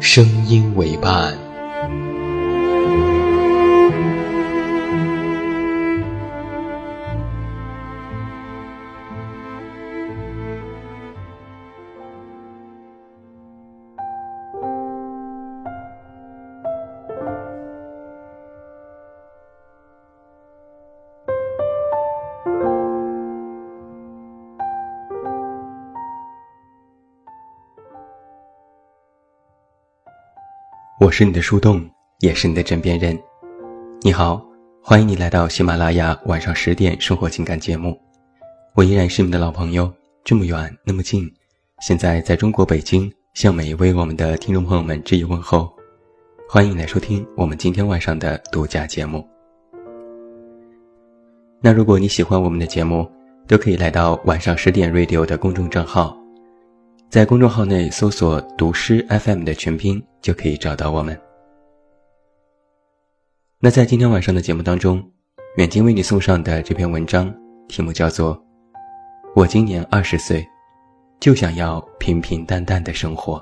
声音为伴。我是你的树洞，也是你的枕边人。你好，欢迎你来到喜马拉雅晚上十点生活情感节目。我依然是你的老朋友，这么远那么近，现在在中国北京，向每一位我们的听众朋友们致以问候。欢迎来收听我们今天晚上的独家节目。那如果你喜欢我们的节目，都可以来到晚上十点 radio 的公众账号。在公众号内搜索“读诗 FM” 的全拼，就可以找到我们。那在今天晚上的节目当中，远近为你送上的这篇文章，题目叫做《我今年二十岁，就想要平平淡淡的生活》。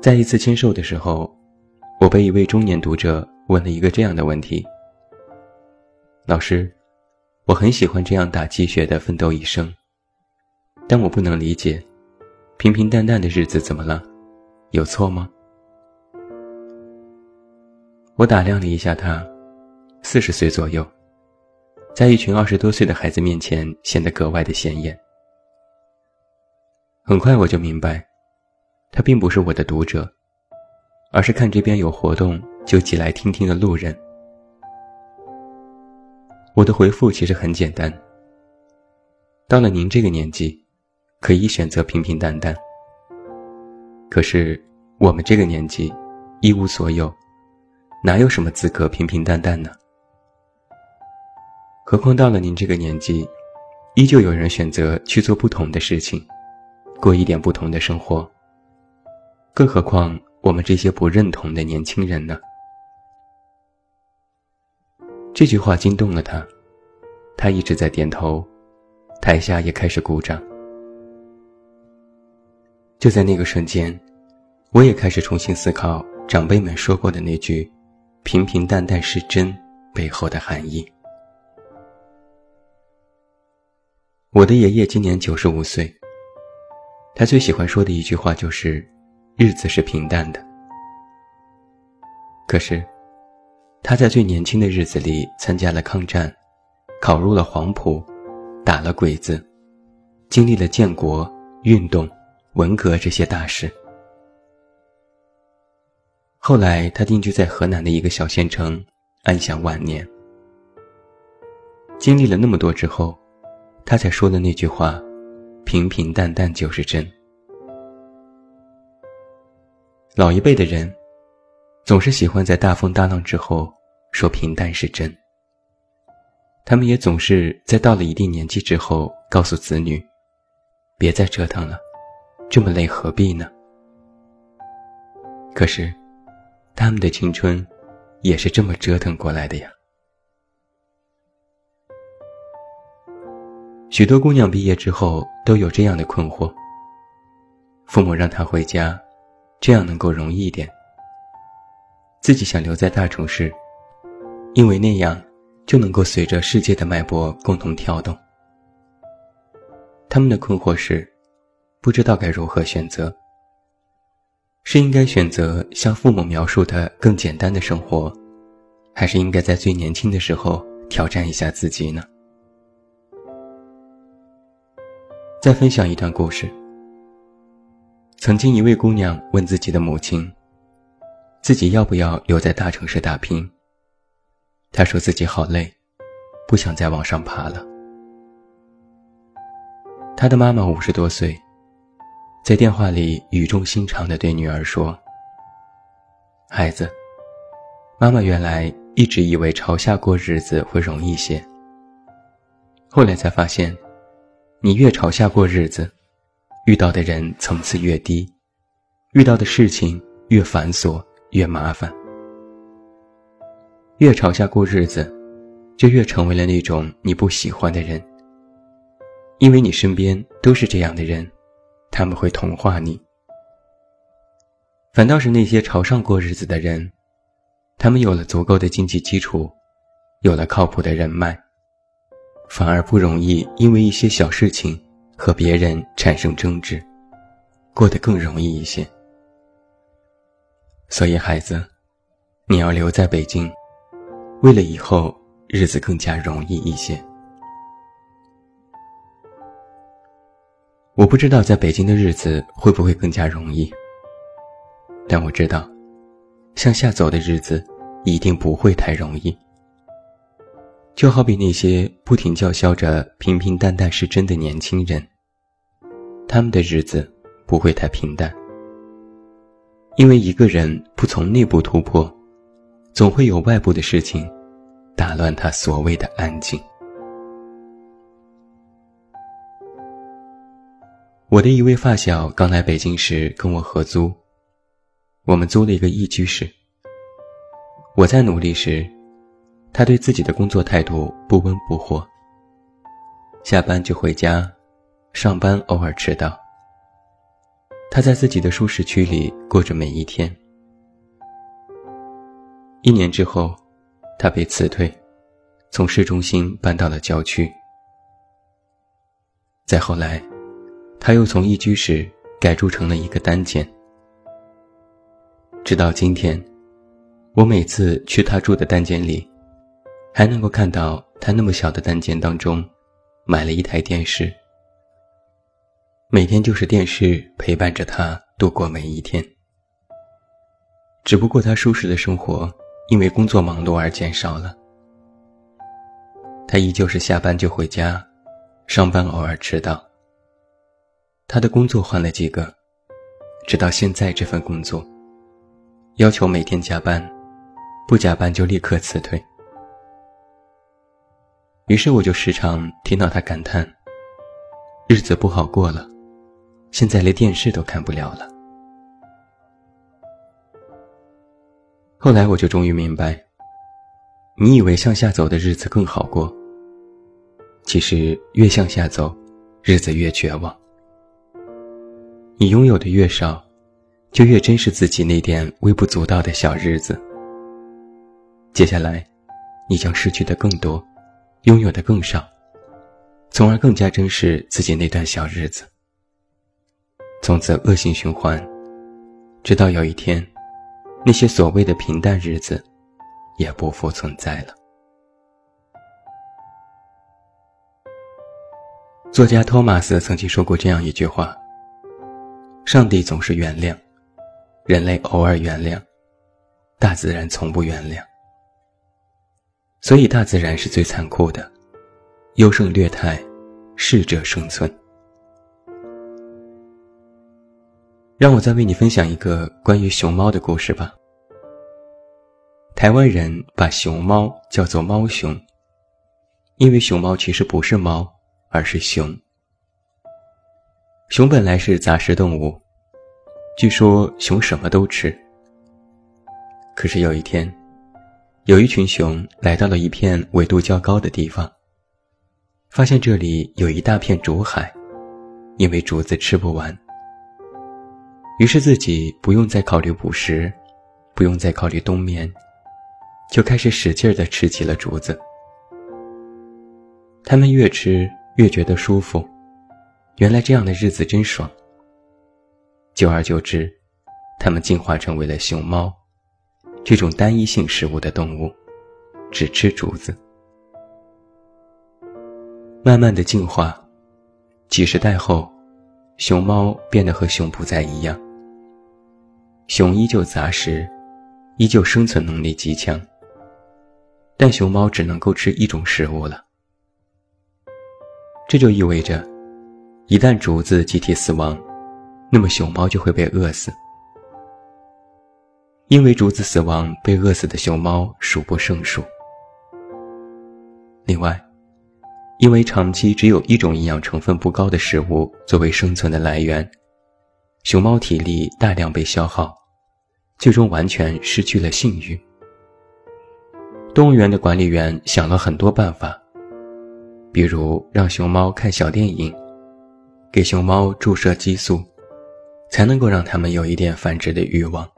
在一次签售的时候，我被一位中年读者问了一个这样的问题：“老师。”我很喜欢这样打鸡血的奋斗一生，但我不能理解，平平淡淡的日子怎么了？有错吗？我打量了一下他，四十岁左右，在一群二十多岁的孩子面前显得格外的显眼。很快我就明白，他并不是我的读者，而是看这边有活动就挤来听听的路人。我的回复其实很简单。到了您这个年纪，可以选择平平淡淡。可是我们这个年纪，一无所有，哪有什么资格平平淡淡呢？何况到了您这个年纪，依旧有人选择去做不同的事情，过一点不同的生活。更何况我们这些不认同的年轻人呢？这句话惊动了他，他一直在点头，台下也开始鼓掌。就在那个瞬间，我也开始重新思考长辈们说过的那句“平平淡淡是真”背后的含义。我的爷爷今年九十五岁，他最喜欢说的一句话就是：“日子是平淡的。”可是。他在最年轻的日子里参加了抗战，考入了黄埔，打了鬼子，经历了建国、运动、文革这些大事。后来他定居在河南的一个小县城，安享晚年。经历了那么多之后，他才说的那句话：“平平淡淡就是真。”老一辈的人。总是喜欢在大风大浪之后说平淡是真。他们也总是在到了一定年纪之后告诉子女：“别再折腾了，这么累何必呢？”可是，他们的青春也是这么折腾过来的呀。许多姑娘毕业之后都有这样的困惑：父母让她回家，这样能够容易一点。自己想留在大城市，因为那样就能够随着世界的脉搏共同跳动。他们的困惑是：不知道该如何选择。是应该选择像父母描述的更简单的生活，还是应该在最年轻的时候挑战一下自己呢？再分享一段故事。曾经一位姑娘问自己的母亲，自己要不要留在大城市打拼。他说自己好累，不想再往上爬了。他的妈妈五十多岁。在电话里语重心长地对女儿说：“孩子，妈妈原来一直以为朝下过日子会容易些，后来才发现，你越朝下过日子，遇到的人层次越低，遇到的事情越繁琐越麻烦。越朝下过日子，就越成为了那种你不喜欢的人，因为你身边都是这样的人。”他们会同化你，反倒是那些朝上过日子的人，他们有了足够的经济基础，有了靠谱的人脉，反而不容易因为一些小事情和别人产生争执，过得更容易一些。所以，孩子，你要留在北京，为了以后日子更加容易一些。我不知道在北京的日子会不会更加容易，但我知道，向下走的日子一定不会太容易。就好比那些不停叫嚣着“平平淡淡是真的”年轻人，他们的日子不会太平淡，因为一个人不从内部突破，总会有外部的事情打乱他所谓的安静。我的一位发小刚来北京时跟我合租，我们租了一个一居室。我在努力时，他对自己的工作态度不温不火。下班就回家，上班偶尔迟到。他在自己的舒适区里过着每一天。一年之后，他被辞退，从市中心搬到了郊区。再后来。他又从一居室改住成了一个单间。直到今天，我每次去他住的单间里，还能够看到他那么小的单间当中，买了一台电视。每天就是电视陪伴着他度过每一天。只不过他舒适的生活因为工作忙碌而减少了。他依旧是下班就回家，上班偶尔迟到。他的工作换了几个，直到现在这份工作，要求每天加班，不加班就立刻辞退。于是我就时常听到他感叹：“日子不好过了，现在连电视都看不了了。”后来我就终于明白，你以为向下走的日子更好过，其实越向下走，日子越绝望。你拥有的越少，就越珍视自己那点微不足道的小日子。接下来，你将失去的更多，拥有的更少，从而更加珍视自己那段小日子。从此恶性循环，直到有一天，那些所谓的平淡日子，也不复存在了。作家托马斯曾经说过这样一句话。上帝总是原谅，人类偶尔原谅，大自然从不原谅。所以大自然是最残酷的，优胜劣汰，适者生存。让我再为你分享一个关于熊猫的故事吧。台湾人把熊猫叫做猫熊，因为熊猫其实不是猫，而是熊。熊本来是杂食动物，据说熊什么都吃。可是有一天，有一群熊来到了一片纬度较高的地方，发现这里有一大片竹海，因为竹子吃不完。于是自己不用再考虑捕食，不用再考虑冬眠，就开始使劲儿地吃起了竹子。他们越吃越觉得舒服。原来这样的日子真爽，久而久之，它们进化成为了熊猫，这种单一性食物的动物，只吃竹子。慢慢的进化，几十代后，熊猫变得和熊不再一样。熊依旧杂食，依旧生存能力极强，但熊猫只能够吃一种食物了。这就意味着，一旦竹子集体死亡，那么熊猫就会被饿死。因为竹子死亡，被饿死的熊猫数不胜数。另外，因为长期只有一种营养成分不高的食物作为生存的来源，熊猫体力大量被消耗，最终完全失去了性欲。动物园的管理员想了很多办法。比如让熊猫看小电影，给熊猫注射激素，才能够让它们有一点繁殖的欲望。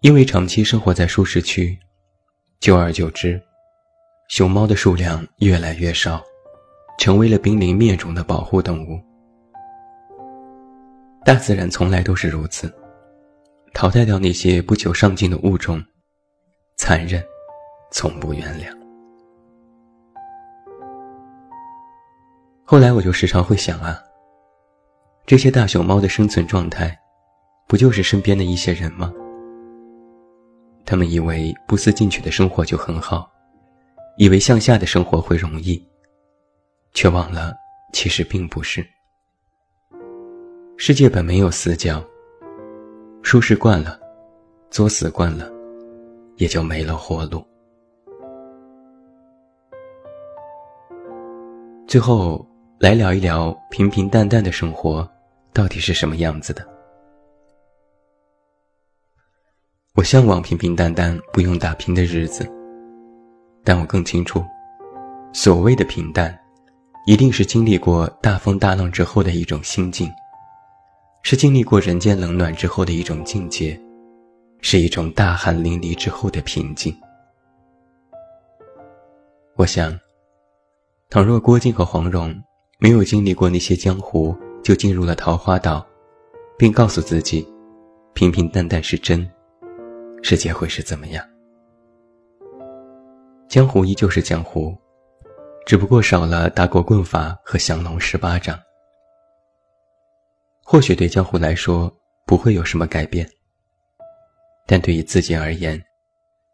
因为长期生活在舒适区，久而久之，熊猫的数量越来越少，成为了濒临灭种的保护动物。大自然从来都是如此，淘汰掉那些不求上进的物种，残忍，从不原谅。后来我就时常会想啊，这些大熊猫的生存状态，不就是身边的一些人吗？他们以为不思进取的生活就很好，以为向下的生活会容易，却忘了其实并不是。世界本没有死角，舒适惯了，作死惯了，也就没了活路。最后。来聊一聊平平淡淡的生活到底是什么样子的。我向往平平淡淡、不用打拼的日子，但我更清楚，所谓的平淡，一定是经历过大风大浪之后的一种心境，是经历过人间冷暖之后的一种境界，是一种大汗淋漓之后的平静。我想，倘若郭靖和黄蓉。没有经历过那些江湖，就进入了桃花岛，并告诉自己，平平淡淡是真，世界会是怎么样？江湖依旧是江湖，只不过少了打狗棍法和降龙十八掌。或许对江湖来说不会有什么改变，但对于自己而言，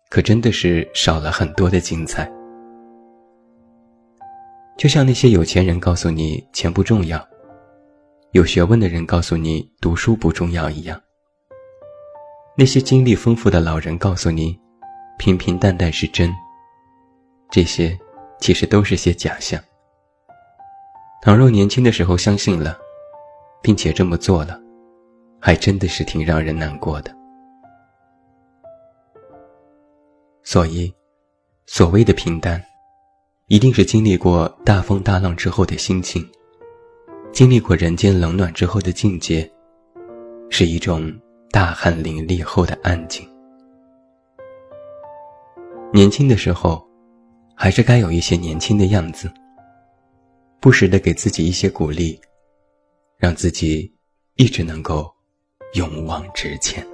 可真的是少了很多的精彩。就像那些有钱人告诉你钱不重要，有学问的人告诉你读书不重要一样。那些经历丰富的老人告诉你，平平淡淡是真。这些其实都是些假象。倘若年轻的时候相信了，并且这么做了，还真的是挺让人难过的。所以，所谓的平淡。一定是经历过大风大浪之后的心情，经历过人间冷暖之后的境界，是一种大汗淋漓后的安静。年轻的时候，还是该有一些年轻的样子，不时的给自己一些鼓励，让自己一直能够勇往直前。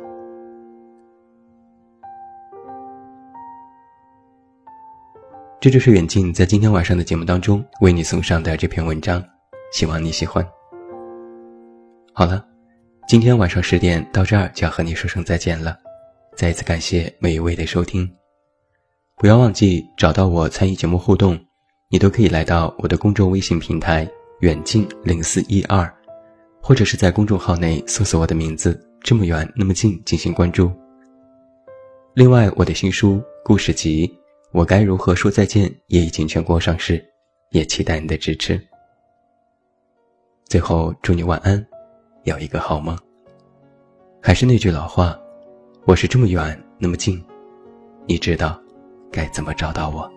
这就是远近在今天晚上的节目当中为你送上的这篇文章，希望你喜欢。好了，今天晚上十点到这儿就要和你说声再见了，再一次感谢每一位的收听。不要忘记找到我参与节目互动，你都可以来到我的公众微信平台远近零四一二，或者是在公众号内搜索我的名字这么远那么近进行关注。另外，我的新书故事集。我该如何说再见？也已经全国上市，也期待你的支持。最后，祝你晚安，有一个好梦。还是那句老话，我是这么远那么近，你知道该怎么找到我。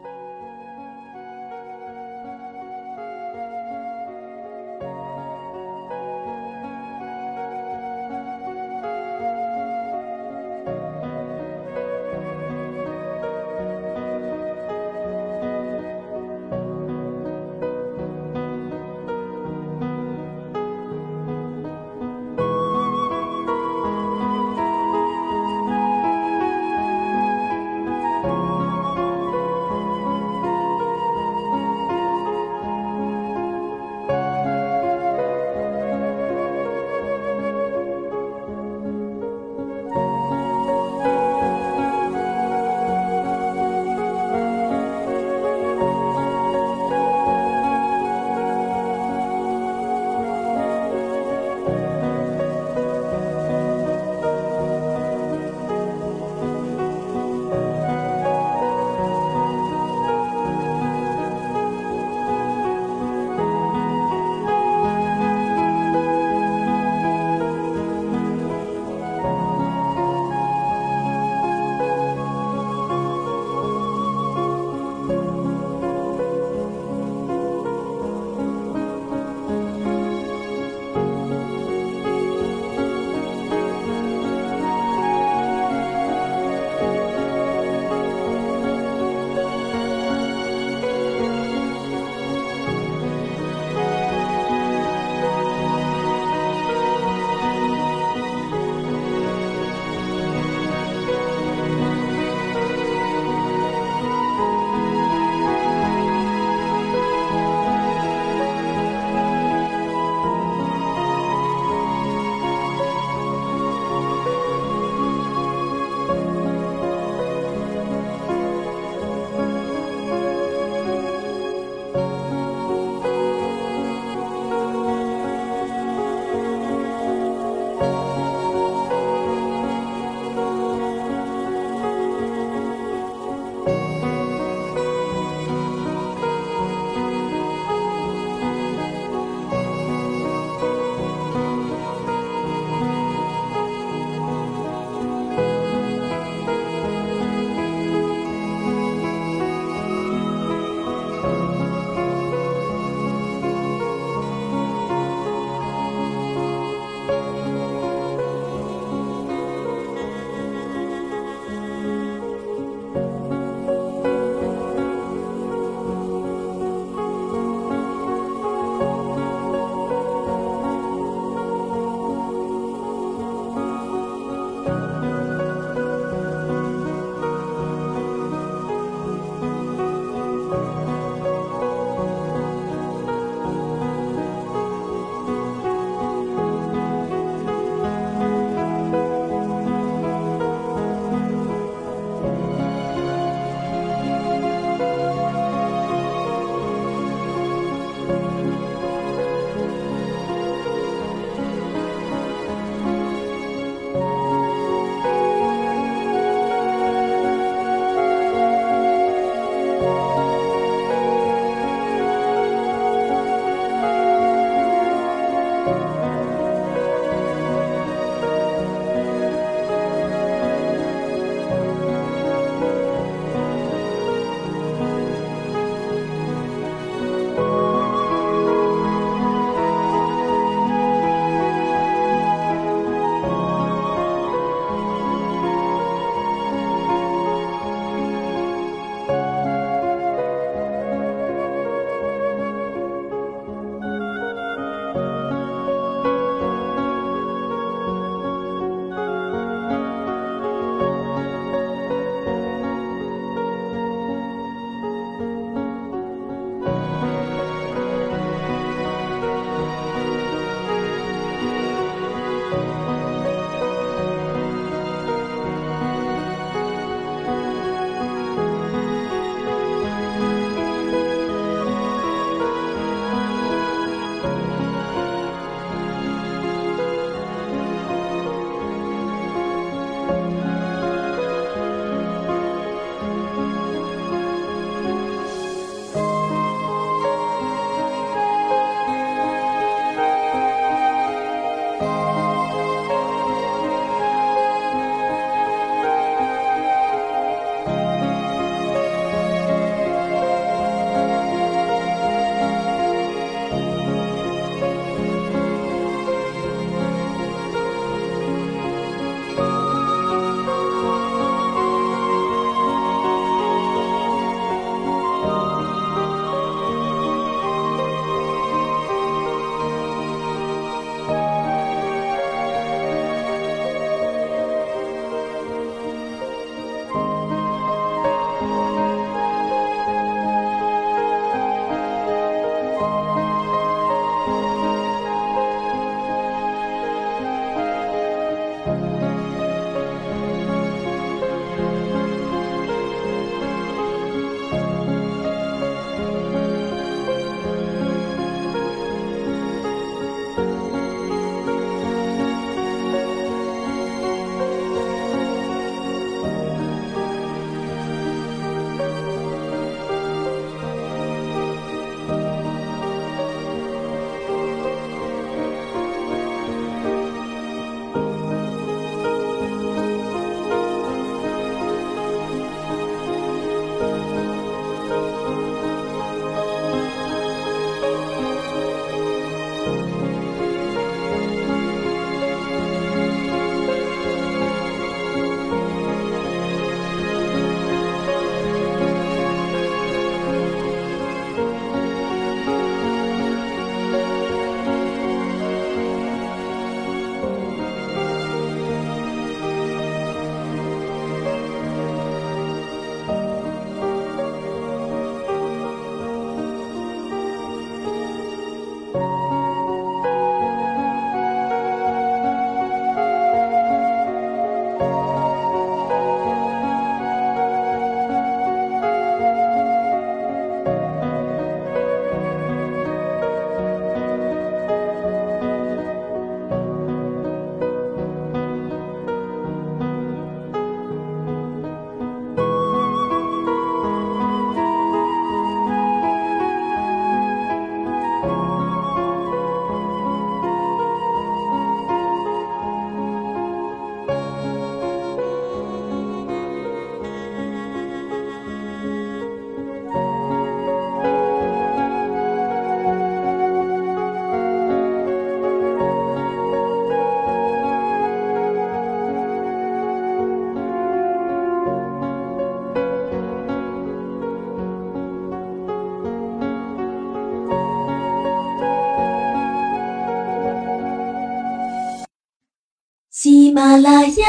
马拉雅，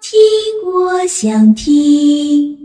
听我想听。